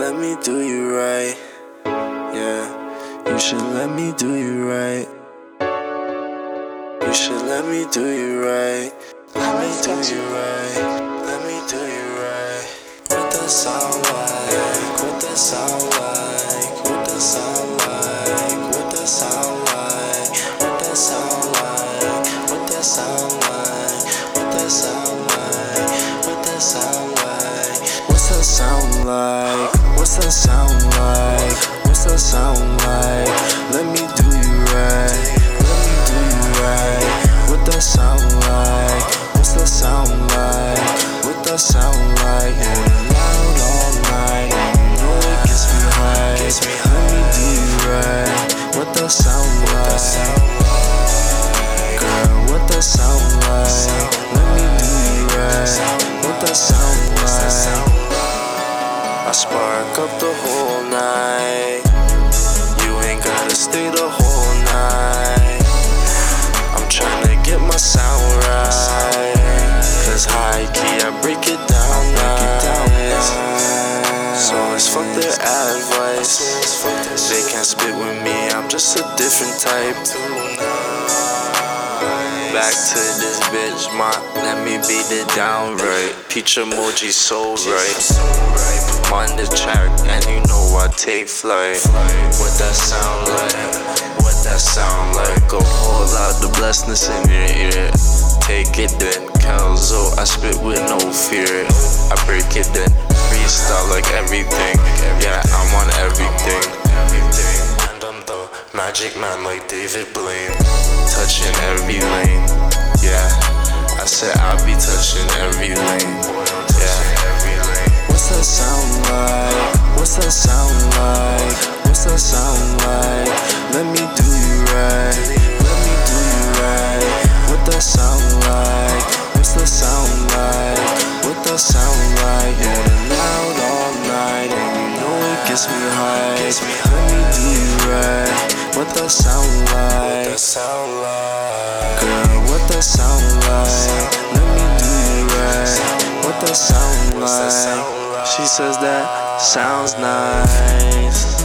let me do you right. Yeah, you should let me do you right. You should let me do you right. Let me do you right. Let me do you right. What that sound like? What that sound like? What that sound like? What that sound like? What that sound like? What that sound like? What that sound like? What that sound like? What's that sound like? the sound. Up the whole night. You ain't gotta stay the whole night. I'm tryna get my sound right. Cause high key, I break it down nice. So it's fuck their advice. They can't spit with me, I'm just a different type. Back to this bitch, ma. Let me beat it down right. Peach emoji so right. On the track, and you know I take flight. What that sound like? What that sound like? Go hold out the blessedness in your ear. Take it then, Kelzo. I spit with no fear. I break it then, freestyle like everything. Yeah, I'm on everything. And I'm the magic man like David Blaine. Touching every lane. Yeah, I said I'll be touching every lane. Right. Let me do you right. What that sound like? What's that sound like? What that sound like? Yeah, loud all night, and you know it gets me high. Let me do you right. What that sound like? What that sound like? Girl, what that sound like? Let me do you right. What that sound like? She says that sounds nice.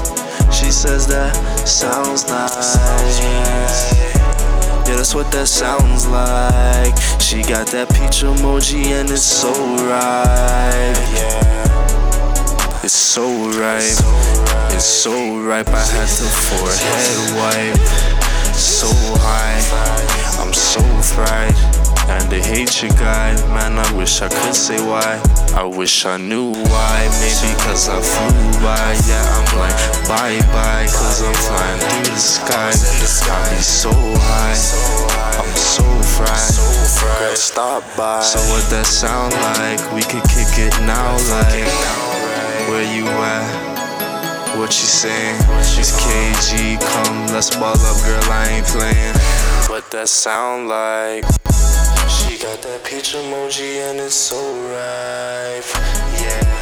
She says that sounds nice. Yeah, that's what that sounds like. She got that peach emoji and it's so right. It's so ripe. It's so ripe. I had to forehead wipe. So high. I'm so fried. And they hate you, guy. Man, I wish I could say why. I wish I knew why. Maybe cause I flew by. Yeah, I'm like bye bye. Cause I'm flying through the sky. I be so high. I'm so fried. Girl, stop by. So, what that sound like? We could kick it now, like. Where you at? What you saying? It's KG, come, let's ball up, girl, I ain't playing. What that sound like? She got that peach emoji and it's so ripe.